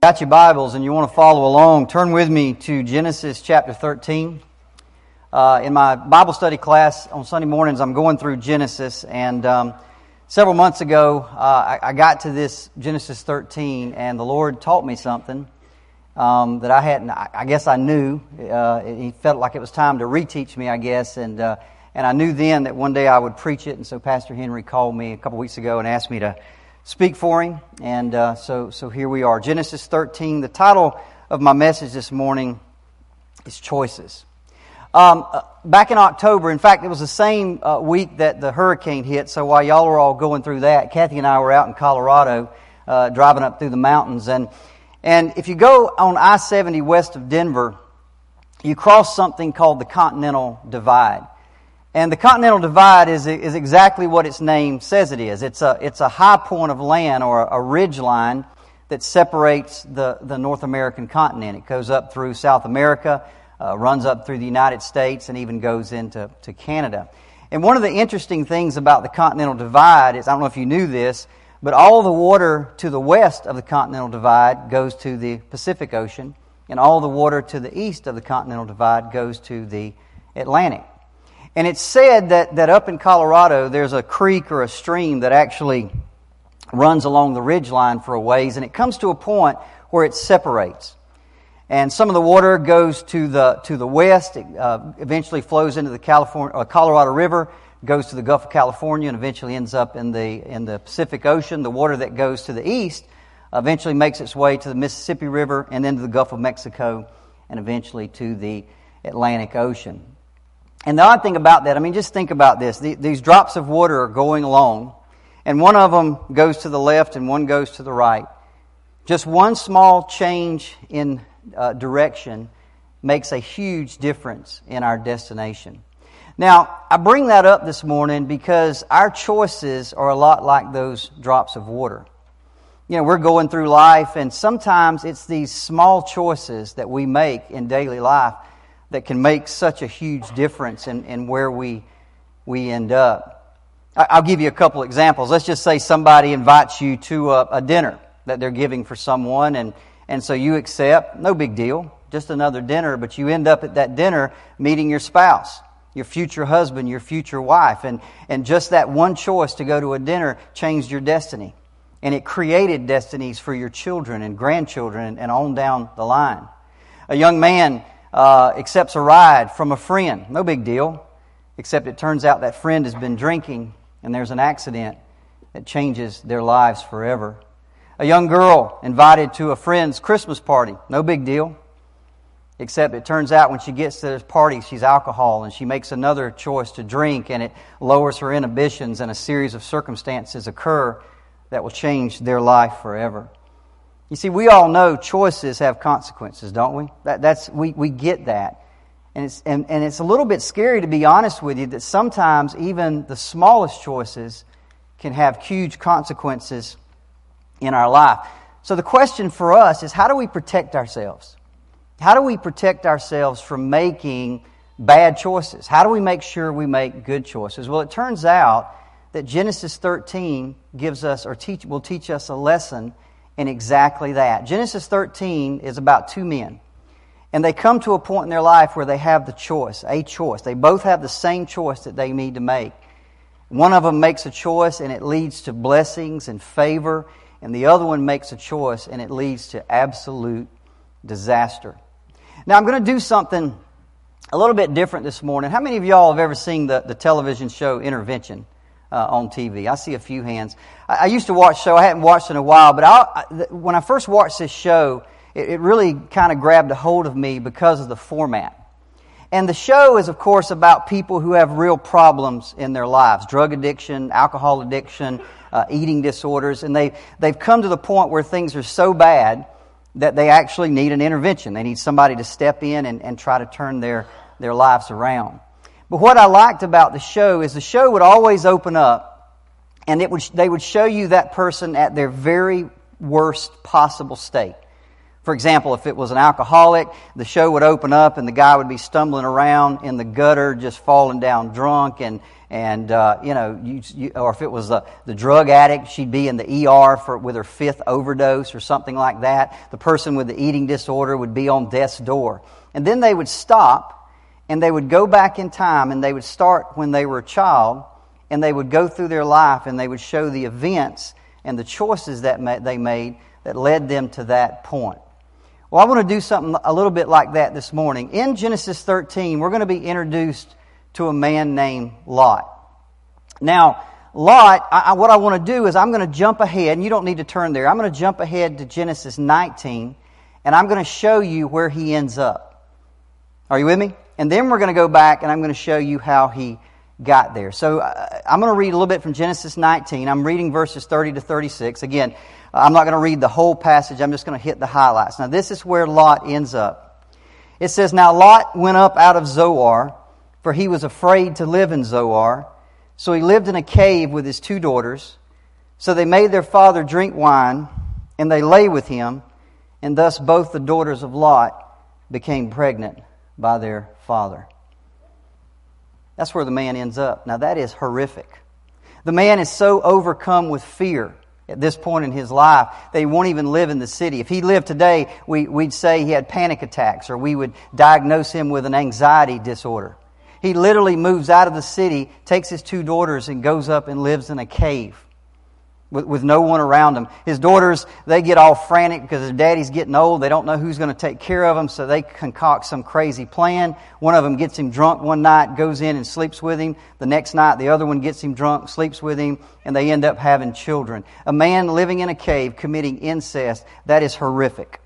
Got your Bibles and you want to follow along, turn with me to Genesis chapter 13. Uh, in my Bible study class on Sunday mornings, I'm going through Genesis, and um, several months ago, uh, I, I, got to this Genesis 13, and the Lord taught me something um, that I hadn't. I, I guess I knew. Uh, he felt like it was time to reteach me, I guess, and uh, and I knew then that one day I would preach it. And so Pastor Henry called me a couple weeks ago and asked me to speak for him, and uh, so so here we are, Genesis 13. The title of my message this morning is choices. Um, uh, back in October, in fact, it was the same uh, week that the hurricane hit. So while y'all were all going through that, Kathy and I were out in Colorado, uh, driving up through the mountains. And, and if you go on I 70 west of Denver, you cross something called the Continental Divide. And the Continental Divide is, is exactly what its name says it is. It's a, it's a high point of land or a, a ridge line that separates the, the North American continent. It goes up through South America, uh, runs up through the United States, and even goes into to Canada. And one of the interesting things about the Continental Divide is I don't know if you knew this, but all the water to the west of the Continental Divide goes to the Pacific Ocean, and all the water to the east of the Continental Divide goes to the Atlantic. And it's said that, that up in Colorado, there's a creek or a stream that actually runs along the ridge line for a ways, and it comes to a point where it separates. And some of the water goes to the, to the west, it uh, eventually flows into the California, uh, Colorado River, goes to the Gulf of California, and eventually ends up in the, in the Pacific Ocean. The water that goes to the east eventually makes its way to the Mississippi River and then to the Gulf of Mexico and eventually to the Atlantic Ocean. And the odd thing about that, I mean, just think about this. The, these drops of water are going along, and one of them goes to the left and one goes to the right. Just one small change in uh, direction makes a huge difference in our destination. Now, I bring that up this morning because our choices are a lot like those drops of water. You know, we're going through life, and sometimes it's these small choices that we make in daily life that can make such a huge difference in, in where we, we end up. I'll give you a couple examples. Let's just say somebody invites you to a, a dinner that they're giving for someone, and and so you accept, no big deal, just another dinner, but you end up at that dinner meeting your spouse, your future husband, your future wife. And, and just that one choice to go to a dinner changed your destiny. And it created destinies for your children and grandchildren and on down the line. A young man uh, accepts a ride from a friend, no big deal, except it turns out that friend has been drinking and there's an accident that changes their lives forever. A young girl invited to a friend's Christmas party. No big deal. Except it turns out when she gets to this party, she's alcohol and she makes another choice to drink and it lowers her inhibitions and a series of circumstances occur that will change their life forever. You see, we all know choices have consequences, don't we? That, that's, we, we get that. And it's, and, and it's a little bit scary to be honest with you that sometimes even the smallest choices can have huge consequences in our life. So the question for us is how do we protect ourselves? How do we protect ourselves from making bad choices? How do we make sure we make good choices? Well, it turns out that Genesis 13 gives us or teach, will teach us a lesson in exactly that. Genesis 13 is about two men. And they come to a point in their life where they have the choice, a choice. They both have the same choice that they need to make. One of them makes a choice and it leads to blessings and favor and the other one makes a choice and it leads to absolute disaster. Now, I'm going to do something a little bit different this morning. How many of y'all have ever seen the, the television show Intervention uh, on TV? I see a few hands. I, I, used to watch show. I hadn't watched in a while, but I, when I first watched this show, it, it really kind of grabbed a hold of me because of the format. And the show is, of course, about people who have real problems in their lives drug addiction, alcohol addiction, uh, eating disorders. And they, they've come to the point where things are so bad that they actually need an intervention. They need somebody to step in and, and try to turn their, their lives around. But what I liked about the show is the show would always open up and it would, they would show you that person at their very worst possible state. For example, if it was an alcoholic, the show would open up and the guy would be stumbling around in the gutter, just falling down drunk, and and uh, you know, you, you, or if it was the, the drug addict, she'd be in the ER for with her fifth overdose or something like that. The person with the eating disorder would be on death's door, and then they would stop and they would go back in time and they would start when they were a child and they would go through their life and they would show the events and the choices that they made that led them to that point. Well, I want to do something a little bit like that this morning. In Genesis 13, we're going to be introduced to a man named Lot. Now, Lot, I, what I want to do is I'm going to jump ahead, and you don't need to turn there. I'm going to jump ahead to Genesis 19, and I'm going to show you where he ends up. Are you with me? And then we're going to go back, and I'm going to show you how he got there. So uh, I'm going to read a little bit from Genesis 19. I'm reading verses 30 to 36. Again, I'm not going to read the whole passage. I'm just going to hit the highlights. Now, this is where Lot ends up. It says, Now Lot went up out of Zoar, for he was afraid to live in Zoar. So he lived in a cave with his two daughters. So they made their father drink wine, and they lay with him, and thus both the daughters of Lot became pregnant by their father. That's where the man ends up. Now, that is horrific. The man is so overcome with fear at this point in his life that he won't even live in the city. If he lived today, we, would say he had panic attacks or we would diagnose him with an anxiety disorder. He literally moves out of the city, takes his two daughters, and goes up and lives in a cave with, with no one around him. His daughters, they get all frantic because their daddy's getting old. They don't know who's going to take care of them, so they concoct some crazy plan. One of them gets him drunk one night, goes in and sleeps with him. The next night, the other one gets him drunk, sleeps with him, and they end up having children. A man living in a cave committing incest, that is horrific.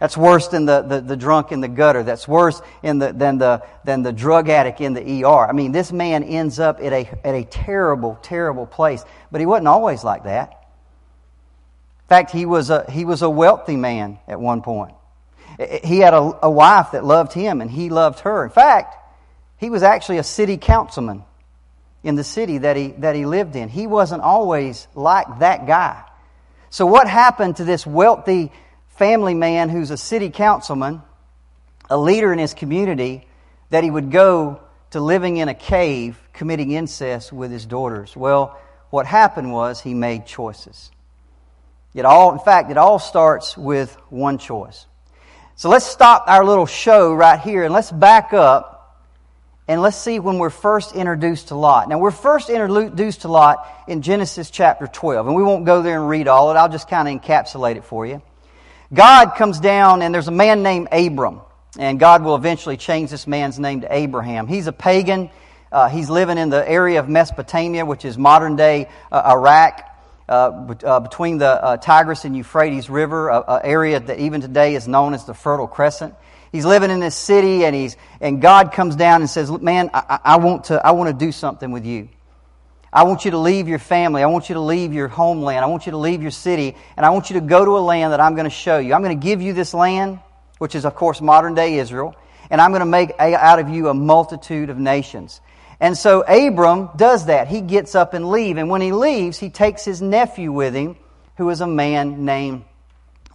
That's worse than the, the, the, drunk in the gutter. That's worse in the, than, the, than the drug addict in the ER. I mean, this man ends up at a, at a terrible, terrible place. But he wasn't always like that. In fact, he was a, he was a wealthy man at one point. He had a, a wife that loved him and he loved her. In fact, he was actually a city councilman in the city that he, that he lived in. He wasn't always like that guy. So what happened to this wealthy family man who's a city councilman, a leader in his community, that he would go to living in a cave committing incest with his daughters. Well, what happened was he made choices. It all, in fact, it all starts with one choice. So let's stop our little show right here and let's back up and let's see when we're first introduced to Lot. Now, we're first introduced to Lot in Genesis chapter 12, and we won't go there and read all of it. I'll just kind of encapsulate it for you. God comes down, and there's a man named Abram. And God will eventually change this man's name to Abraham. He's a pagan. Uh, he's living in the area of Mesopotamia, which is modern day uh, Iraq, uh, uh between the uh, Tigris and Euphrates River, an area that even today is known as the Fertile Crescent. He's living in this city, and he's and God comes down and says, "Man, I, I want to I want to do something with you." I want you to leave your family. I want you to leave your homeland. I want you to leave your city. And I want you to go to a land that I'm going to show you. I'm going to give you this land, which is, of course, modern day Israel. And I'm going to make out of you a multitude of nations. And so Abram does that. He gets up and leaves. And when he leaves, he takes his nephew with him, who is a man named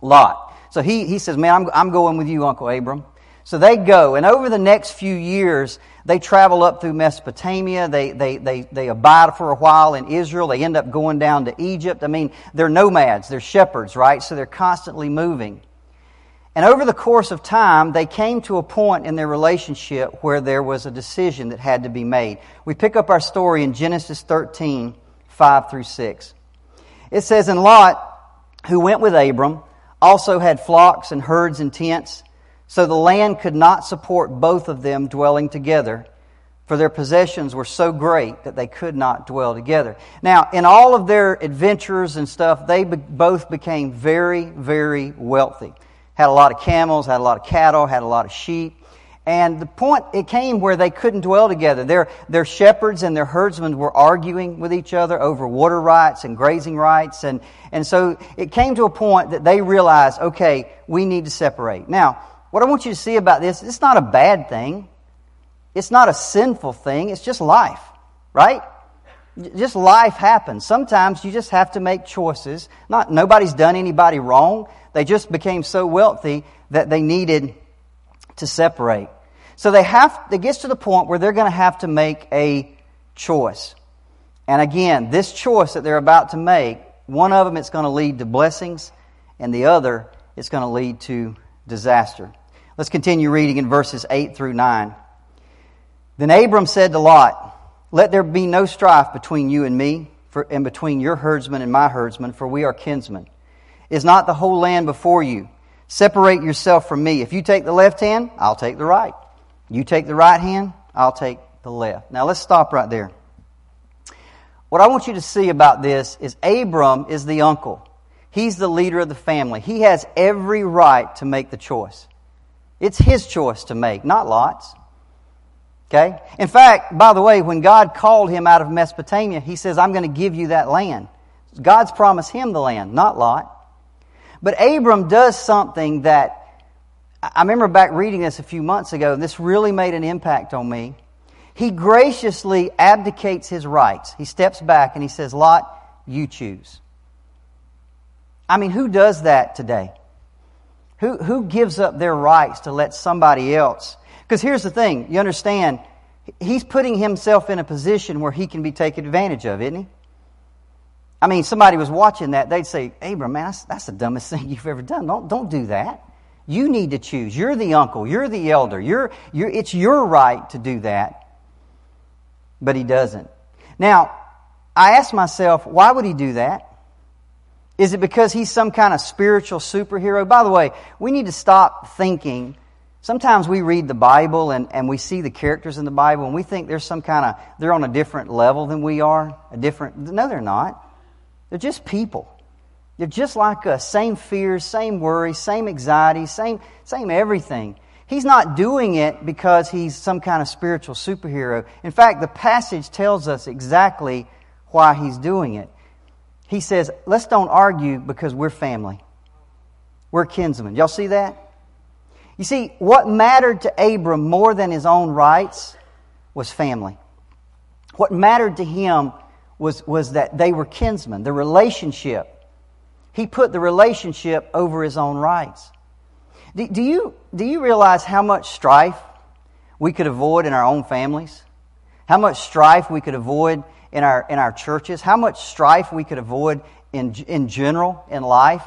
Lot. So he, he says, Man, I'm, I'm going with you, Uncle Abram. So they go. And over the next few years, they travel up through Mesopotamia. They, they, they, they abide for a while in Israel. They end up going down to Egypt. I mean, they're nomads, they're shepherds, right? So they're constantly moving. And over the course of time, they came to a point in their relationship where there was a decision that had to be made. We pick up our story in Genesis 13, 5 through 6. It says, And Lot, who went with Abram, also had flocks and herds and tents. So the land could not support both of them dwelling together, for their possessions were so great that they could not dwell together. Now, in all of their adventures and stuff, they be- both became very, very wealthy. Had a lot of camels, had a lot of cattle, had a lot of sheep. And the point, it came where they couldn't dwell together. Their, their shepherds and their herdsmen were arguing with each other over water rights and grazing rights. And, and so it came to a point that they realized, okay, we need to separate. Now, what I want you to see about this, it's not a bad thing. It's not a sinful thing. It's just life, right? Just life happens. Sometimes you just have to make choices. Not, nobody's done anybody wrong. They just became so wealthy that they needed to separate. So they have, it gets to the point where they're going to have to make a choice. And again, this choice that they're about to make, one of them it's going to lead to blessings, and the other it's going to lead to disaster. Let's continue reading in verses 8 through 9. Then Abram said to Lot, Let there be no strife between you and me, for, and between your herdsmen and my herdsmen, for we are kinsmen. Is not the whole land before you? Separate yourself from me. If you take the left hand, I'll take the right. You take the right hand, I'll take the left. Now let's stop right there. What I want you to see about this is Abram is the uncle. He's the leader of the family. He has every right to make the choice. It's his choice to make, not Lot's. Okay? In fact, by the way, when God called him out of Mesopotamia, he says, I'm going to give you that land. God's promised him the land, not Lot. But Abram does something that I remember back reading this a few months ago, and this really made an impact on me. He graciously abdicates his rights. He steps back and he says, Lot, you choose. I mean, who does that today? Who, who gives up their rights to let somebody else? Because here's the thing you understand, he's putting himself in a position where he can be taken advantage of, isn't he? I mean, somebody was watching that, they'd say, Abram, man, that's, that's the dumbest thing you've ever done. Don't, don't do that. You need to choose. You're the uncle. You're the elder. You're, you're, it's your right to do that. But he doesn't. Now, I ask myself, why would he do that? Is it because he's some kind of spiritual superhero? By the way, we need to stop thinking. Sometimes we read the Bible and, and we see the characters in the Bible and we think there's some kind of, they're on a different level than we are. A different, no, they're not. They're just people. They're just like us. Same fears, same worries, same anxiety, same, same everything. He's not doing it because he's some kind of spiritual superhero. In fact, the passage tells us exactly why he's doing it. He says, let's don't argue because we're family. We're kinsmen. Y'all see that? You see, what mattered to Abram more than his own rights was family. What mattered to him was, was that they were kinsmen, the relationship he put the relationship over his own rights. Do, do, you, do you realize how much strife we could avoid in our own families? How much strife we could avoid in our, in our churches? How much strife we could avoid in, in general in life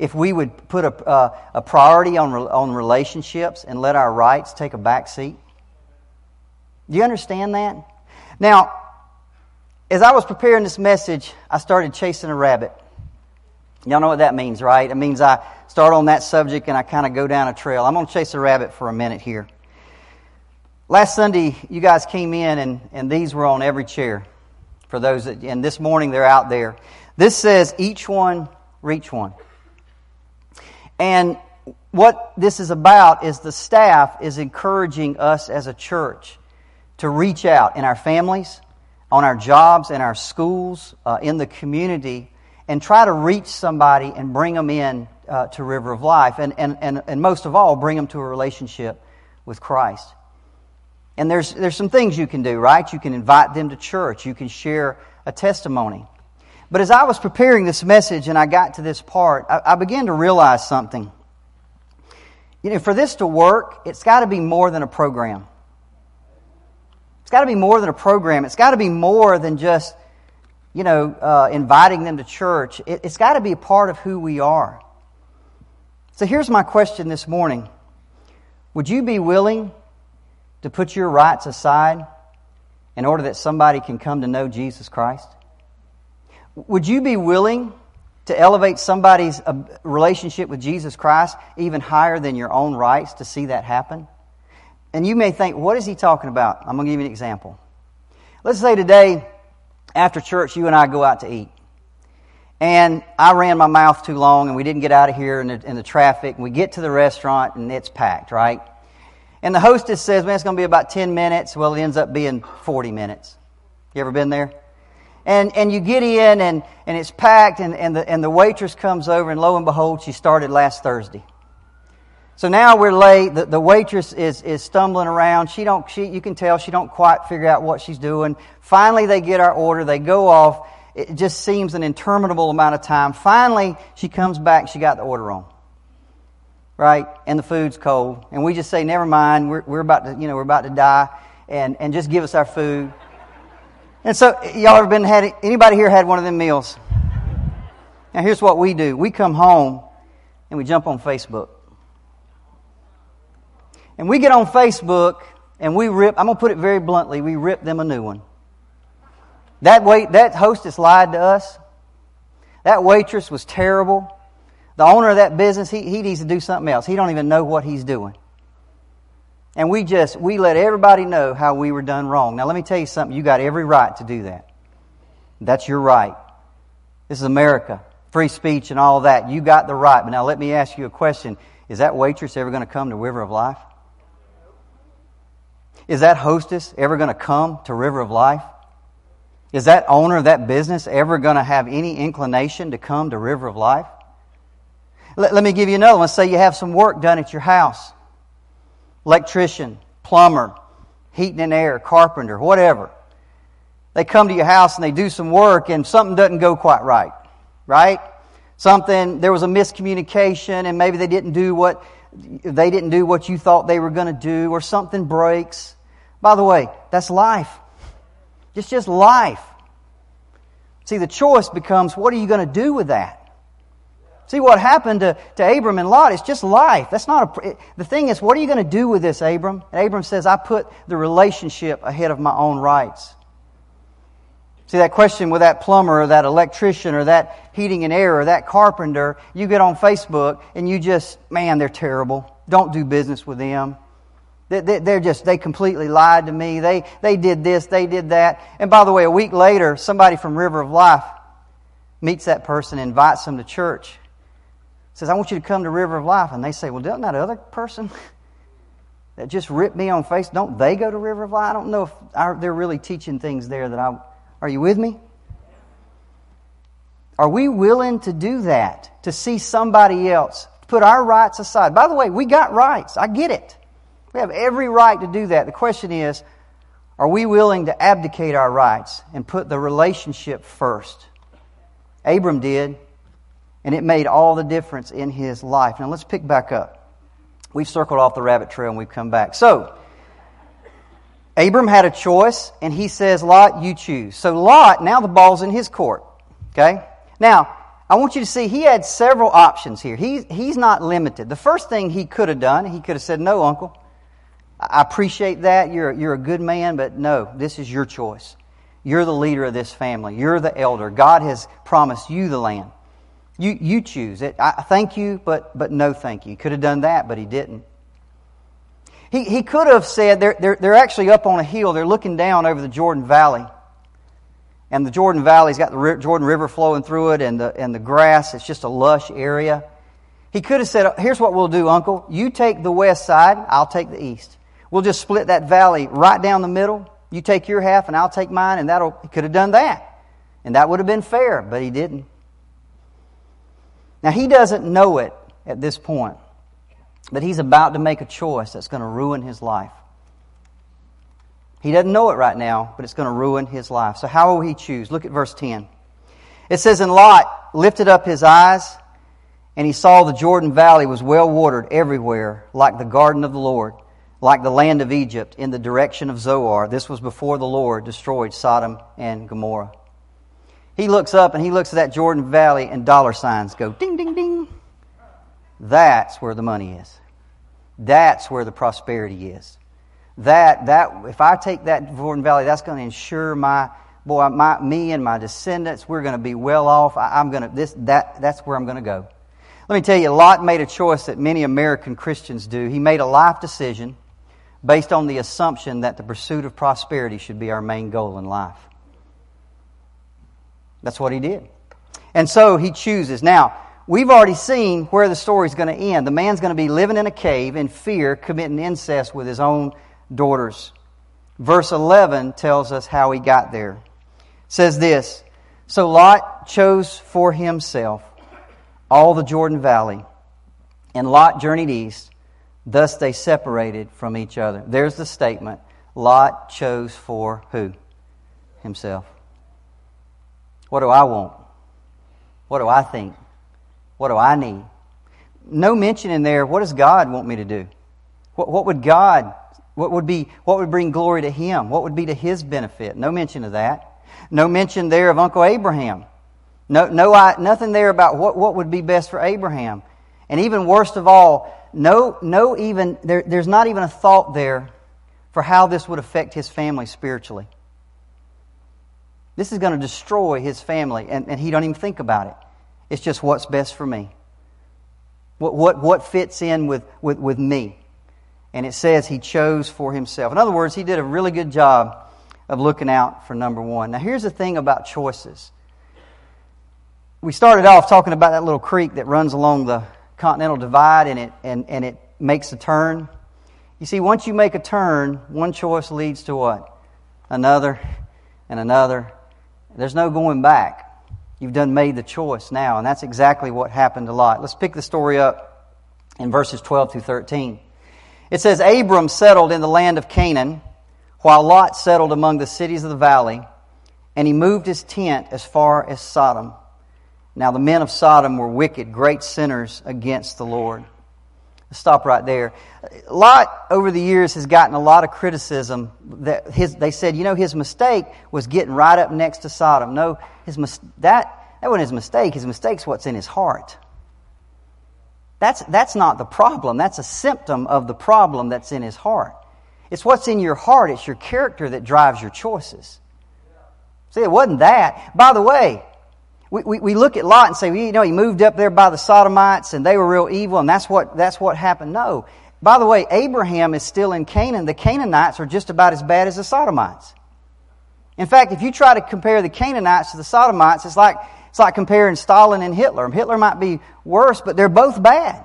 if we would put a, a, priority on, on relationships and let our rights take a back seat? Do you understand that? Now, as I was preparing this message, I started chasing a rabbit. Y'all know what that means, right? It means I start on that subject and I kind of go down a trail. I'm going to chase a rabbit for a minute here. Last Sunday, you guys came in and, and these were on every chair for those that, and this morning they're out there. This says, each one, reach one. And what this is about is the staff is encouraging us as a church to reach out in our families, on our jobs, in our schools, uh, in the community and try to reach somebody and bring them in uh, to River of Life. And, and, and, and most of all, bring them to a relationship with Christ. And there's, there's some things you can do, right? You can invite them to church. You can share a testimony. But as I was preparing this message and I got to this part, I, I began to realize something. You know, for this to work, it's got to be more than a program. It's got to be more than a program. It's got to be more than just you know, uh, inviting them to church. It, it's got to be a part of who we are. So here's my question this morning Would you be willing to put your rights aside in order that somebody can come to know Jesus Christ? Would you be willing to elevate somebody's uh, relationship with Jesus Christ even higher than your own rights to see that happen? And you may think, what is he talking about? I'm going to give you an example. Let's say today after church, you and I go out to eat. And I ran my mouth too long and we didn't get out of here in the, in the traffic. And we get to the restaurant and it's packed, right? And the hostess says, man, it's going to be about 10 minutes. Well, it ends up being 40 minutes. You ever been there? And, and you get in and, and it's packed and, and, the, and the waitress comes over and lo and behold, she started last Thursday. So now we're late. The, the waitress is, is stumbling around. She don't, she, you can tell she don't quite figure out what she's doing. Finally, they get our order. They go off. It just seems an interminable amount of time. Finally, she comes back. She got the order wrong. Right? And the food's cold. And we just say, never mind. We're, we're about to, you know, we're about to die. And, and just give us our food. And so, y'all ever been had, anybody here had one of them meals? Now here's what we do. We come home and we jump on Facebook. And we get on Facebook and we rip, I'm going to put it very bluntly, we rip them a new one. That wait, that hostess lied to us. That waitress was terrible. The owner of that business, he, he needs to do something else. He don't even know what he's doing. And we just, we let everybody know how we were done wrong. Now let me tell you something. You got every right to do that. That's your right. This is America. Free speech and all that. You got the right. But now let me ask you a question. Is that waitress ever going to come to River of Life? Is that hostess ever going to come to River of Life? Is that owner of that business ever going to have any inclination to come to River of Life? Let, let me give you another one. Say you have some work done at your house electrician, plumber, heating and air, carpenter, whatever. They come to your house and they do some work and something doesn't go quite right, right? Something, there was a miscommunication and maybe they didn't do what, they didn't do what you thought they were going to do or something breaks. By the way, that's life. It's just life. See, the choice becomes what are you going to do with that? See what happened to, to Abram and Lot? It's just life. That's not a, the thing is, what are you going to do with this, Abram? And Abram says, I put the relationship ahead of my own rights. See that question with that plumber or that electrician or that heating and air or that carpenter, you get on Facebook and you just, man, they're terrible. Don't do business with them. They're just, they completely lied to me. They, they did this, they did that. And by the way, a week later, somebody from River of Life meets that person, invites them to church says, I want you to come to River of Life. And they say, Well, doesn't that other person that just ripped me on face, don't they go to River of Life? I don't know if they're really teaching things there that I. Are you with me? Are we willing to do that? To see somebody else? Put our rights aside. By the way, we got rights. I get it. We have every right to do that. The question is, are we willing to abdicate our rights and put the relationship first? Abram did. And it made all the difference in his life. Now let's pick back up. We've circled off the rabbit trail and we've come back. So, Abram had a choice, and he says, Lot, you choose. So, Lot, now the ball's in his court. Okay? Now, I want you to see he had several options here. He, he's not limited. The first thing he could have done, he could have said, No, uncle. I appreciate that. You're, you're a good man, but no, this is your choice. You're the leader of this family. You're the elder. God has promised you the land. You, you choose it. I thank you, but, but no thank you. Could have done that, but he didn't. He, he could have said, they're, they're, they're actually up on a hill. They're looking down over the Jordan Valley. And the Jordan Valley's got the Jordan River flowing through it and the, and the grass. It's just a lush area. He could have said, Here's what we'll do, Uncle. You take the west side, I'll take the east. We'll just split that valley right down the middle. You take your half and I'll take mine, and that'll, he could have done that. And that would have been fair, but he didn't. Now, he doesn't know it at this point, but he's about to make a choice that's going to ruin his life. He doesn't know it right now, but it's going to ruin his life. So, how will he choose? Look at verse 10. It says, And Lot lifted up his eyes, and he saw the Jordan Valley was well watered everywhere, like the garden of the Lord, like the land of Egypt, in the direction of Zoar. This was before the Lord destroyed Sodom and Gomorrah. He looks up and he looks at that Jordan Valley and dollar signs go ding, ding, ding. That's where the money is. That's where the prosperity is. That, that, if I take that Jordan Valley, that's going to ensure my, boy, my, me and my descendants, we're going to be well off. I, am going to, this, that, that's where I'm going to go. Let me tell you, Lot made a choice that many American Christians do. He made a life decision based on the assumption that the pursuit of prosperity should be our main goal in life. That's what he did. And so he chooses. Now, we've already seen where the story's going to end. The man's going to be living in a cave in fear, committing incest with his own daughters. Verse 11 tells us how he got there. It says this So Lot chose for himself all the Jordan Valley, and Lot journeyed east. Thus they separated from each other. There's the statement. Lot chose for who? Himself. What do I want? What do I think? What do I need? No mention in there, what does God want me to do? What, what would God, what would be, what would bring glory to Him? What would be to His benefit? No mention of that. No mention there of Uncle Abraham. No, no, I, nothing there about what, what would be best for Abraham. And even worst of all, no, no even, there, there's not even a thought there for how this would affect his family spiritually. This is going to destroy his family, and, and he don't even think about it. It's just what's best for me. What, what, what fits in with, with, with me. And it says he chose for himself. In other words, he did a really good job of looking out for number one. Now, here's the thing about choices. We started off talking about that little creek that runs along the Continental Divide and it, and, and it makes a turn. You see, once you make a turn, one choice leads to what? Another and another. There's no going back. You've done made the choice now, and that's exactly what happened to Lot. Let's pick the story up in verses 12 through 13. It says, Abram settled in the land of Canaan, while Lot settled among the cities of the valley, and he moved his tent as far as Sodom. Now the men of Sodom were wicked, great sinners against the Lord. Stop right there. Lot, over the years, has gotten a lot of criticism. That his, they said, you know, his mistake was getting right up next to Sodom. No, his, that, that wasn't his mistake. His mistake's what's in his heart. That's, that's not the problem. That's a symptom of the problem that's in his heart. It's what's in your heart. It's your character that drives your choices. See, it wasn't that. By the way, we, we, we look at Lot and say, well, you know, he moved up there by the Sodomites and they were real evil and that's what, that's what happened. No. By the way, Abraham is still in Canaan. The Canaanites are just about as bad as the Sodomites. In fact, if you try to compare the Canaanites to the Sodomites, it's like, it's like comparing Stalin and Hitler. Hitler might be worse, but they're both bad.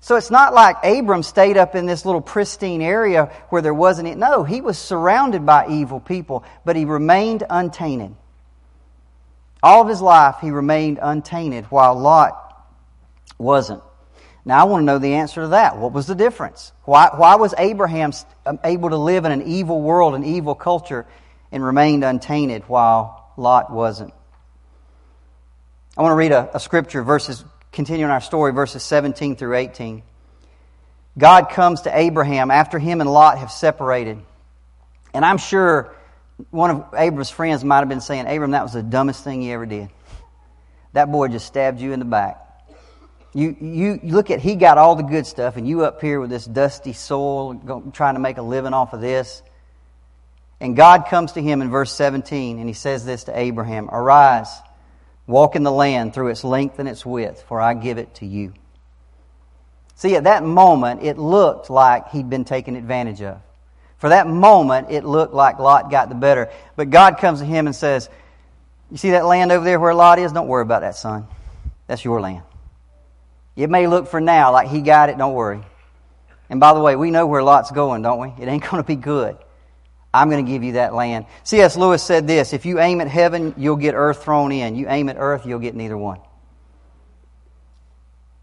So it's not like Abram stayed up in this little pristine area where there wasn't it. No, he was surrounded by evil people, but he remained untainted. All of his life, he remained untainted, while Lot wasn't. Now, I want to know the answer to that. What was the difference? Why, why was Abraham um, able to live in an evil world, an evil culture, and remained untainted while Lot wasn't? I want to read a, a scripture, verses, continuing our story, verses 17 through 18. God comes to Abraham after him and Lot have separated. And I'm sure one of Abram's friends might have been saying, Abram, that was the dumbest thing you ever did. That boy just stabbed you in the back. You, you, look at, he got all the good stuff, and you up here with this dusty soul, go, trying to make a living off of this. And God comes to him in verse 17, and he says this to Abraham Arise, walk in the land through its length and its width, for I give it to you. See, at that moment, it looked like he'd been taken advantage of. For that moment, it looked like Lot got the better. But God comes to him and says, You see that land over there where Lot is? Don't worry about that, son. That's your land. It may look for now like he got it, don't worry. And by the way, we know where Lot's going, don't we? It ain't going to be good. I'm going to give you that land. C.S. Lewis said this If you aim at heaven, you'll get earth thrown in. You aim at earth, you'll get neither one.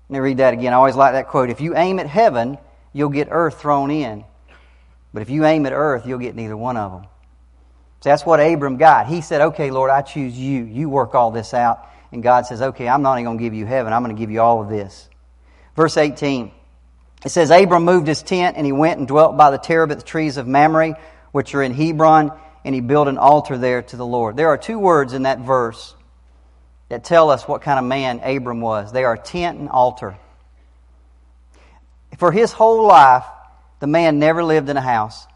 Let me read that again. I always like that quote. If you aim at heaven, you'll get earth thrown in. But if you aim at earth, you'll get neither one of them. So that's what Abram got. He said, Okay, Lord, I choose you. You work all this out. And God says, Okay, I'm not even going to give you heaven. I'm going to give you all of this. Verse 18. It says, Abram moved his tent and he went and dwelt by the terebinth trees of Mamre, which are in Hebron, and he built an altar there to the Lord. There are two words in that verse that tell us what kind of man Abram was. They are tent and altar. For his whole life, the man never lived in a house,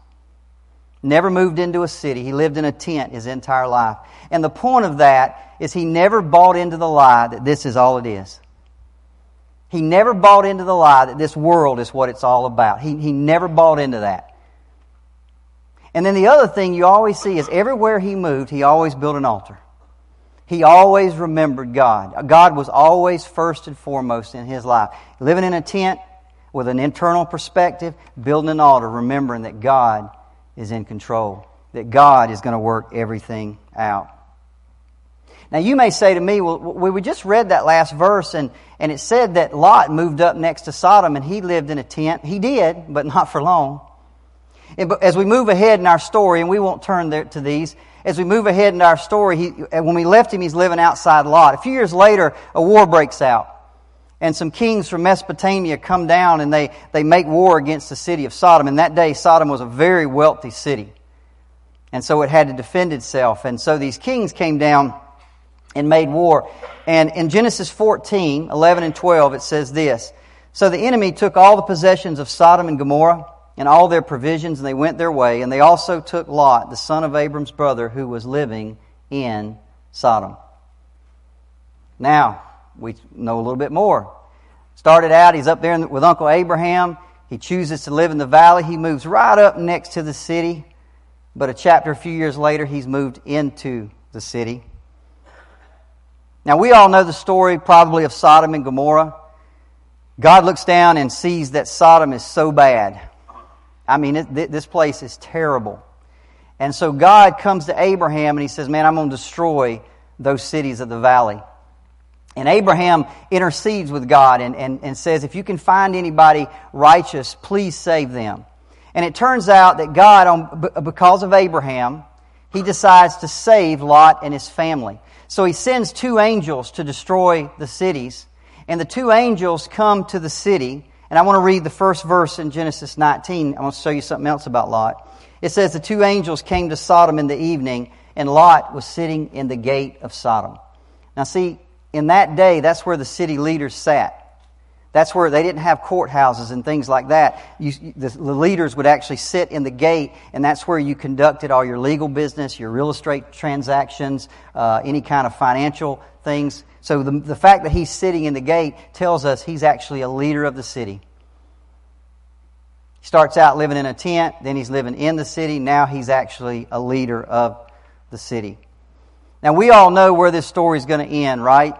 never moved into a city. He lived in a tent his entire life. And the point of that is he never bought into the lie that this is all it is. He never bought into the lie that this world is what it's all about. He, he never bought into that. And then the other thing you always see is everywhere he moved, he always built an altar. He always remembered God. God was always first and foremost in his life. Living in a tent with an internal perspective, building an altar, remembering that God is in control, that God is going to work everything out. Now you may say to me, well, we just read that last verse and, and it said that Lot moved up next to Sodom and he lived in a tent. He did, but not for long. As we move ahead in our story, and we won't turn there to these, as we move ahead in our story, he, when we left him, he's living outside Lot. A few years later, a war breaks out. And some kings from Mesopotamia come down and they, they make war against the city of Sodom. And that day, Sodom was a very wealthy city. And so it had to defend itself. And so these kings came down and made war. And in Genesis 14, 11 and 12, it says this. So the enemy took all the possessions of Sodom and Gomorrah and all their provisions, and they went their way. And they also took Lot, the son of Abram's brother, who was living in Sodom. Now, we know a little bit more. Started out, he's up there with Uncle Abraham. He chooses to live in the valley. He moves right up next to the city. But a chapter a few years later, he's moved into the city. Now, we all know the story probably of Sodom and Gomorrah. God looks down and sees that Sodom is so bad. I mean, it, this place is terrible. And so God comes to Abraham and he says, Man, I'm going to destroy those cities of the valley. And Abraham intercedes with God and, and, and says, If you can find anybody righteous, please save them. And it turns out that God, on, because of Abraham, he decides to save Lot and his family. So he sends two angels to destroy the cities. And the two angels come to the city. And I want to read the first verse in Genesis 19. I want to show you something else about Lot. It says, The two angels came to Sodom in the evening, and Lot was sitting in the gate of Sodom. Now, see, in that day, that's where the city leaders sat. That's where they didn't have courthouses and things like that. You, the, the, leaders would actually sit in the gate, and that's where you conducted all your legal business, your real estate transactions, uh, any kind of financial things. So the, the fact that he's sitting in the gate tells us he's actually a leader of the city. He starts out living in a tent, then he's living in the city, now he's actually a leader of the city. Now, we all know where this story is going to end, right?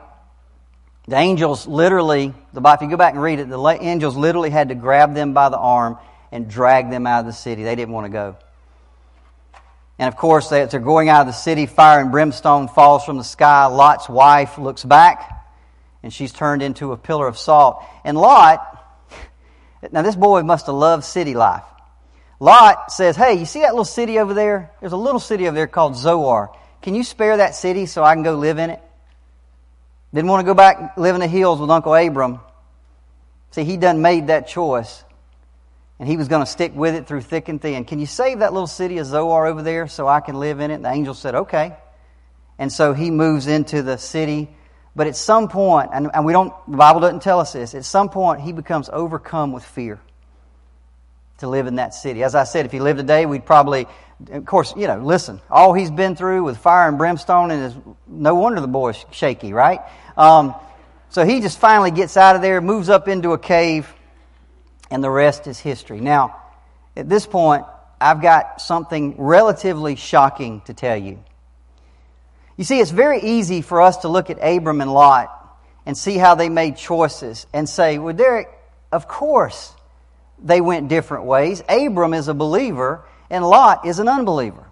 The angels literally, if you go back and read it, the angels literally had to grab them by the arm and drag them out of the city. They didn't want to go. And of course, as they're going out of the city, fire and brimstone falls from the sky. Lot's wife looks back, and she's turned into a pillar of salt. And Lot, now this boy must have loved city life. Lot says, Hey, you see that little city over there? There's a little city over there called Zoar. Can you spare that city so I can go live in it? Didn't want to go back live in the hills with Uncle Abram. See, he done made that choice. And he was going to stick with it through thick and thin. Can you save that little city of Zoar over there so I can live in it? And the angel said, okay. And so he moves into the city. But at some point, and, and we don't, the Bible doesn't tell us this, at some point he becomes overcome with fear to live in that city. As I said, if he lived today, we'd probably, of course, you know, listen, all he's been through with fire and brimstone, and is no wonder the boy's shaky, right? Um, so he just finally gets out of there, moves up into a cave, and the rest is history. Now, at this point, I've got something relatively shocking to tell you. You see, it's very easy for us to look at Abram and Lot and see how they made choices and say, well, Derek, of course they went different ways. Abram is a believer and Lot is an unbeliever.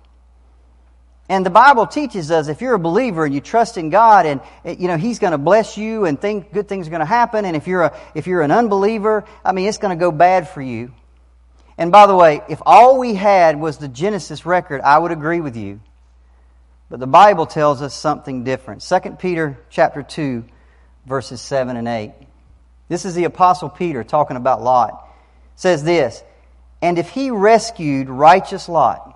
And the Bible teaches us if you're a believer and you trust in God and eh, you know He's going to bless you and think good things are going to happen. And if you're a if you're an unbeliever, I mean it's going to go bad for you. And by the way, if all we had was the Genesis record, I would agree with you. But the Bible tells us something different. 2 Peter chapter 2 verses 7 and 8. This is the apostle Peter talking about Lot. Says this, "And if he rescued righteous Lot,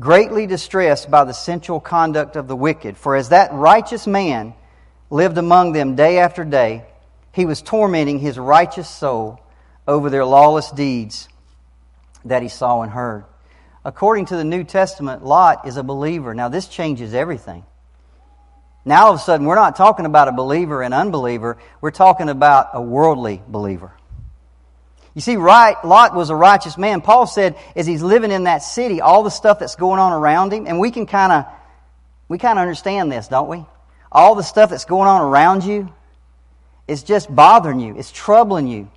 greatly distressed by the sensual conduct of the wicked. For as that righteous man lived among them day after day, he was tormenting his righteous soul over their lawless deeds that he saw and heard. According to the New Testament, Lot is a believer. Now, this changes everything. Now, all of a sudden, we're not talking about a believer and unbeliever, we're talking about a worldly believer. You see, right, Lot was a righteous man. Paul said, as he's living in that city, all the stuff that's going on around him, and we can kind of, we kind of understand this, don't we? all the stuff that's going on around you is just bothering you, it's troubling you.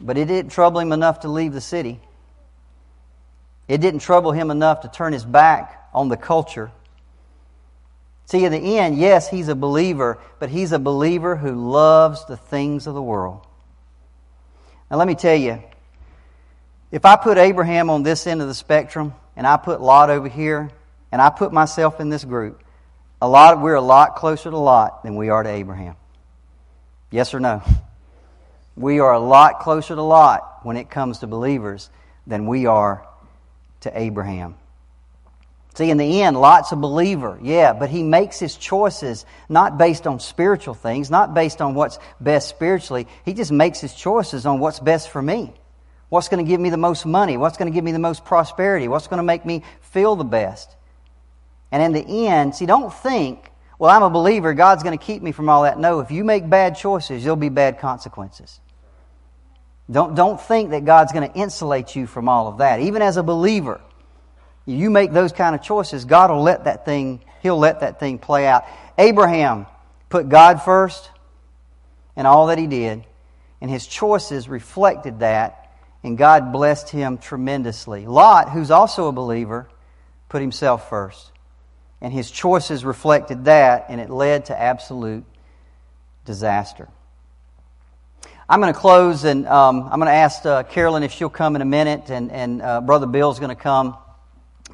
But it didn't trouble him enough to leave the city. It didn't trouble him enough to turn his back on the culture. See, in the end, yes, he's a believer, but he's a believer who loves the things of the world. Now, let me tell you, if I put Abraham on this end of the spectrum and I put Lot over here and I put myself in this group, a lot, we're a lot closer to Lot than we are to Abraham. Yes or no? We are a lot closer to Lot when it comes to believers than we are to Abraham. See, in the end, Lot's a believer, yeah, but he makes his choices not based on spiritual things, not based on what's best spiritually. He just makes his choices on what's best for me. What's going to give me the most money? What's going to give me the most prosperity? What's going to make me feel the best? And in the end, see, don't think, well, I'm a believer, God's going to keep me from all that. No, if you make bad choices, there'll be bad consequences. Don't, don't think that God's going to insulate you from all of that. Even as a believer, you make those kind of choices, God will let that thing, He'll let that thing play out. Abraham put God first in all that he did, and his choices reflected that, and God blessed him tremendously. Lot, who's also a believer, put himself first, and his choices reflected that, and it led to absolute disaster. I'm going to close, and um, I'm going to ask uh, Carolyn if she'll come in a minute, and, and uh, Brother Bill's going to come.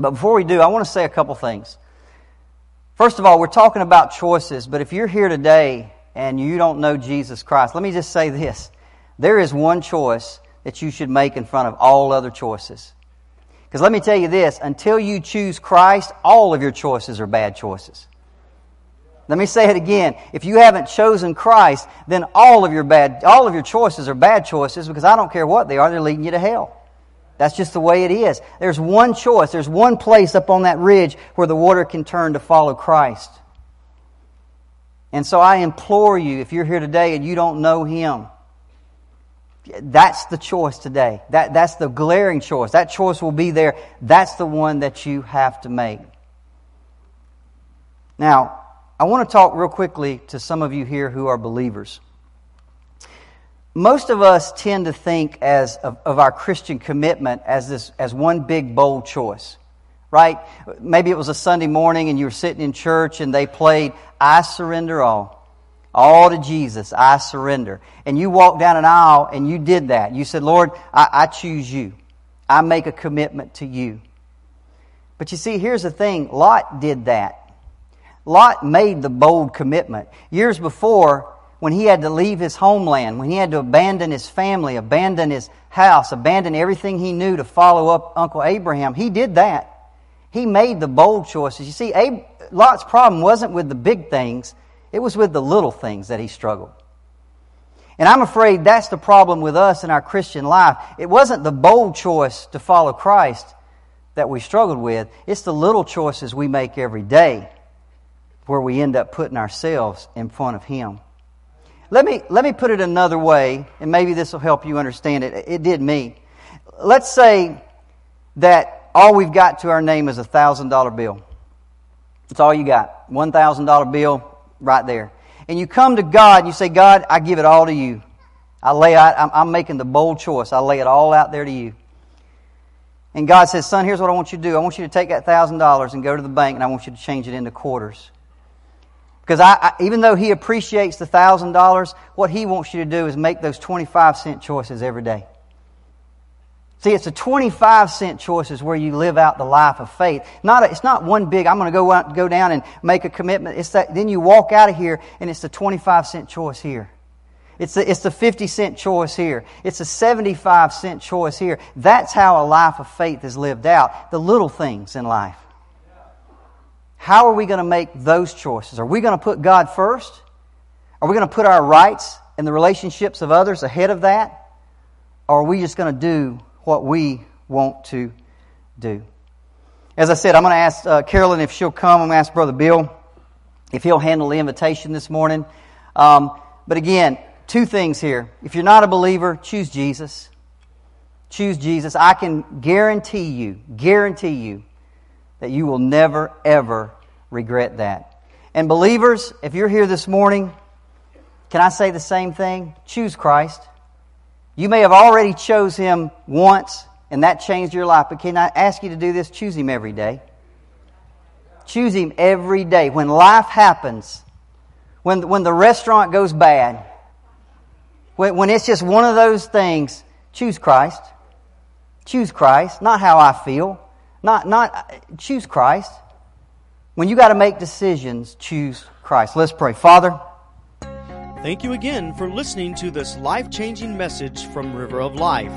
But before we do, I want to say a couple things. First of all, we're talking about choices, but if you're here today and you don't know Jesus Christ, let me just say this. There is one choice that you should make in front of all other choices. Because let me tell you this until you choose Christ, all of your choices are bad choices. Let me say it again. If you haven't chosen Christ, then all of your bad, all of your choices are bad choices because I don't care what they are, they're leading you to hell. That's just the way it is. There's one choice. There's one place up on that ridge where the water can turn to follow Christ. And so I implore you, if you're here today and you don't know Him, that's the choice today. That, that's the glaring choice. That choice will be there. That's the one that you have to make. Now, I want to talk real quickly to some of you here who are believers most of us tend to think as of, of, our Christian commitment as this as one big bold choice, right? Maybe it was a Sunday morning and you were sitting in church and they played "I Surrender All," all to Jesus. I surrender, and you walked down an aisle and you did that. You said, "Lord, I, I choose you. I make a commitment to you." But you see, here's the thing: Lot did that. Lot made the bold commitment years before when he had to leave his homeland, when he had to abandon his family, abandon his house, abandon everything he knew to follow up Uncle Abraham, he did that. He made the bold choices. You see, Abe, Lot's problem wasn't with the big things, it was with the little things that he struggled. And I'm afraid that's the problem with us in our Christian life. It wasn't the bold choice to follow Christ that we struggled with, it's the little choices we make every day where we end up putting ourselves in front of Him. Let me, let me put it another way, and maybe this will help you understand it. It did me. Let's say that all we've got to our name is a $1,000 bill. That's all you got. $1,000 bill right there. And you come to God and you say, God, I give it all to you. I lay out, I'm, I'm making the bold choice. I lay it all out there to you. And God says, Son, here's what I want you to do. I want you to take that $1,000 and go to the bank and I want you to change it into quarters. Because I, I, even though he appreciates the thousand dollars, what he wants you to do is make those 25 cent choices every day. See, it's the 25 cent choices where you live out the life of faith. Not a, it's not one big, I'm going to go go down and make a commitment. It's that, then you walk out of here and it's the 25 cent choice here. It's the, it's the 50 cent choice here. It's the 75 cent choice here. That's how a life of faith is lived out. The little things in life. How are we going to make those choices? Are we going to put God first? Are we going to put our rights and the relationships of others ahead of that? Or are we just going to do what we want to do? As I said, I'm going to ask uh, Carolyn if she'll come. I'm going to ask Brother Bill if he'll handle the invitation this morning. Um, but again, two things here. If you're not a believer, choose Jesus. Choose Jesus. I can guarantee you, guarantee you, that you will never, ever regret that. And believers, if you're here this morning, can I say the same thing? Choose Christ. You may have already chose him once and that changed your life, but can I ask you to do this? Choose him every day. Choose him every day. When life happens, when, when the restaurant goes bad, when, when it's just one of those things, choose Christ. Choose Christ, not how I feel. Not, not, choose Christ. When you got to make decisions, choose Christ. Let's pray. Father, thank you again for listening to this life changing message from River of Life.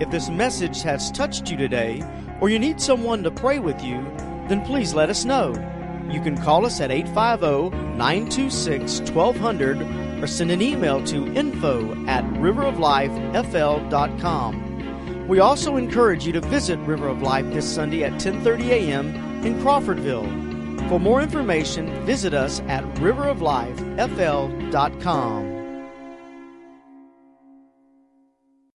If this message has touched you today, or you need someone to pray with you, then please let us know. You can call us at 850 926 1200 or send an email to info at riveroflifefl.com. We also encourage you to visit River of Life this Sunday at 10:30 a.m. in Crawfordville. For more information, visit us at riveroflifefl.com.